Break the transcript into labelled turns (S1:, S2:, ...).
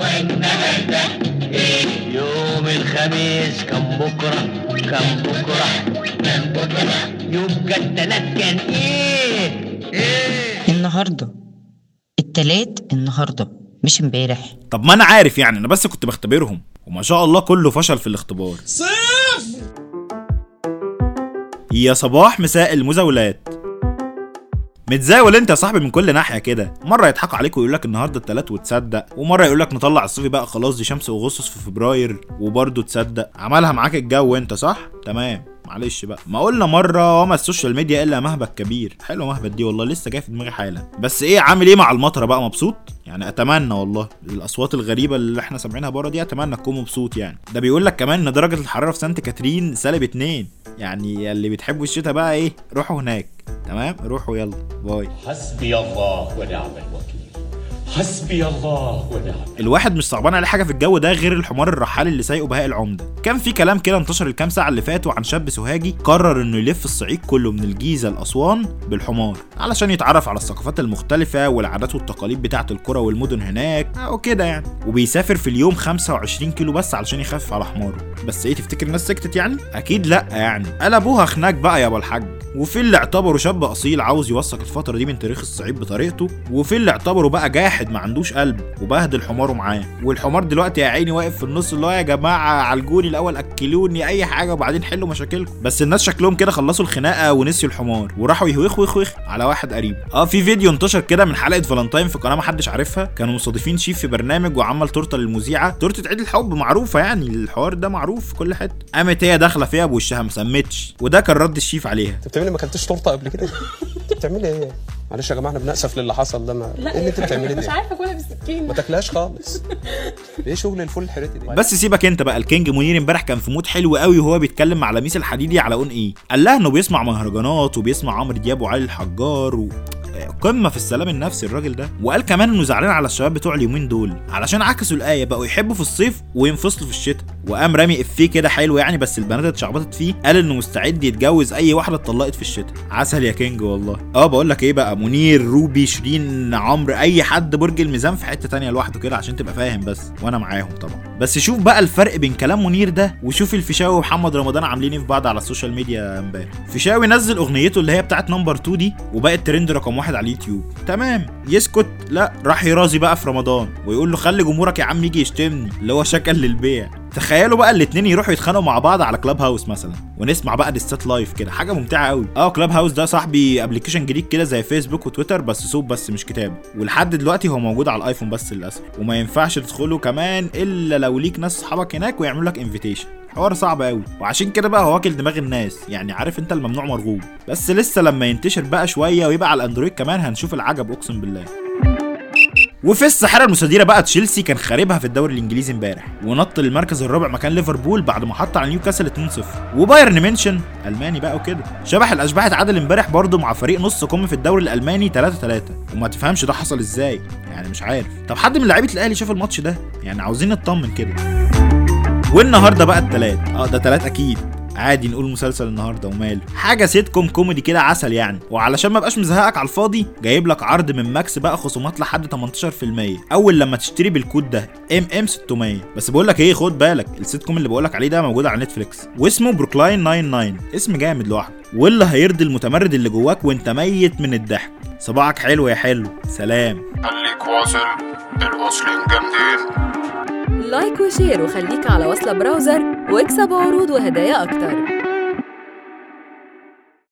S1: والنهارده إيه يوم الخميس كان بكرة كان بكرة كان بكرة. يبقى التلات كان إيه؟ إيه؟
S2: النهاردة. التلات النهاردة مش امبارح.
S3: طب ما أنا عارف يعني أنا بس كنت بختبرهم. وما شاء الله كله فشل في الاختبار. يا صباح مساء المزاولات. متزاول انت يا صاحبي من كل ناحية كده. مرة يضحكوا عليك ويقول لك النهارده التلات وتصدق. ومرة يقول لك نطلع الصيفي بقى خلاص دي شمس اغسطس في فبراير وبرضه تصدق. عملها معاك الجو انت صح؟ تمام. معلش بقى. ما قلنا مرة وما ال social media إلا مهبد كبير. حلو مهبد دي والله لسه جاي في دماغي حالا. بس إيه عامل إيه مع المطرة بقى؟ مبسوط؟ يعني أتمنى والله. الأصوات الغريبة اللي إحنا سامعينها بره دي أتمنى تكون مبسوط يعني. ده بيقول لك كمان إن درجة الحرارة في سانت كاترين سالب اتنين. يعني اللي بتحبوا الشتاء بقى إيه روحوا هناك. تمام؟ روحوا يلا bye.
S4: حسبي الله ونعم الوكيل. حسبي الله ونعم.
S3: الواحد مش صعبان عليه حاجة في الجو ده غير الحمار الرحال اللي سايقه بهاء العمدة. كان في كلام كده انتشر الكام ساعة اللي فاتوا عن شاب سوهاجي قرر إنه يلف الصعيد كله من الجيزة لأسوان بالحمار علشان يتعرف على الثقافات المختلفة والعادات والتقاليد بتاعة القرى والمدن هناك أو كده يعني. وبيسافر في اليوم 25 كيلو بس علشان يخفف على حماره. بس إيه تفتكر الناس سكتت يعني؟ أكيد لأ يعني. قلبوها خناق بقى يا أبو الحاج. وفي اللي اعتبره شاب أصيل عاوز يوثق الفترة دي من تاريخ الصعيد بطريقته وفي اللي اعتبره بقى جاحد ما عندوش قلب وبهدل حماره معاه. والحمار دلوقتي يا عيني واقف في النص اللي هو يا جماعة عالجوني الأول أكلوني أي حاجة وبعدين حلوا مشاكلكم. بس الناس شكلهم كده خلصوا الخناقة ونسيوا الحمار وراحوا يهوخوا يخوخ على واحد قريب. آه في فيديو انتشر كده من حلقة فالنتاين في قناة محدش عارفها. كانوا مستضيفين شيف في برنامج وعمل تورتة للمذيعة. تورتة عيد الحب معروفة يعني الحوار ده معروف في كل حتة. قامت هي داخلة فيها بوشها ما سمتش وده كان رد الشيف عليها.
S5: انت بتعملي ما أكلتش تورتة قبل كده؟ انت بتعملي إيه معلش يا جماعة إحنا بنأسف للي حصل ده ما إيه اللي انت بتعمليه
S6: مش عارفة اكلها بالسكين
S5: ما تاكلهاش خالص. إيه شغل الفول الحراتي ده
S3: بس سيبك أنت بقى ال king منير امبارح كان في mood حلو قوي وهو بيتكلم مع لميس الحديدي على ON E. قال لها إنه بيسمع مهرجانات وبيسمع عمرو دياب وعلي الحجار و... قمة في السلام النفسي الراجل ده. وقال كمان إنه زعلان على الشباب بتوع اليومين دول. علشان عكسوا الآية بقوا يحبوا في الصيف وينفصلوا في الشتاء. وقام رامي إفيه كده حلو يعني بس البنات اتشعبطت فيه. قال إنه مستعد يتجوز أي واحدة اتطلقت في الشتاء. عسل يا king والله. آه بقول لك إيه بقى؟ منير روبي شيرين عمرو أي حد برج الميزان في حتة تانية لوحده كده عشان تبقى فاهم بس. وأنا معاهم طبعا. بس شوف بقى الفرق بين كلام منير ده وشوف الفيشاوي ومحمد رمضان عاملين إيه في بعض على ال social media امبارح. فيشاوي نزل أغنيته اللي هي بتاعت number 2 دي وبقت ترند رقم واحد على اليوتيوب. تمام. يسكت. لا راح يرازي بقى في رمضان ويقول له خلي جمهورك يا عم يجي يشتمني اللي هو شكل للبيع. تخيلوا بقى الاتنين يروحوا يتخانقوا مع بعض على Clubhouse مثلا ونسمع بقى diss ات live كده. حاجة ممتعة قوي آه Clubhouse ده صاحبي application جديد كده زي فيسبوك وتويتر بس صوت بس مش كتابة. ولحد دلوقتي هو موجود على الايفون بس للأسف. وما ينفعش تدخله كمان إلا لو ليك ناس صحابك هناك ويعملوا لك invitation حوار صعب قوي وعشان كده بقى هو واكل دماغ الناس. يعني عارف أنت الممنوع مرغوب. بس لسه لما ينتشر بقى شوية ويبقى على الاندرويد كمان هنشوف العجب أقسم بالله. وفي الساحره المستديرة بقى تشيلسي كان خاربها في الدوري الإنجليزي امبارح ونط للمركز الرابع مكان ليفربول بعد ما حط على نيوكاسل 2-0 وبايرن ميونشن ألماني بقى وكده. شبح الأشباح اتعادل امبارح برضه مع فريق نص كم في الدوري الألماني 3-3 وما تفهمش ده حصل إزاي يعني مش عارف. طب حد من لعيبة الأهلي شاف الماتش ده؟ يعني عاوزين نطمن كده. والنهاردة بقى التلات. آه ده تلات أكيد. عادي نقول مسلسل النهارده وماله. حاجة سيت كوم كوميدي كده عسل يعني. وعلشان ما بقاش مزهقك على الفاضي جايب لك عرض من ماكس بقى خصومات لحد 18% أول لما تشتري بالكود ده MM600 بس بقول لك إيه خد بالك السيت كوم اللي بقول لك عليه ده موجود على نتفليكس واسمه بروكلاين 99 اسم جامد لوحده. واللي هيرضي المتمرد اللي جواك وانت ميت من الضحك. صباحك حلو يا حلو. سلام.
S7: خليك واصل الواصلين جامدين.
S8: like و share وخليك على وصلة browser واكسب عروض وهدايا أكتر.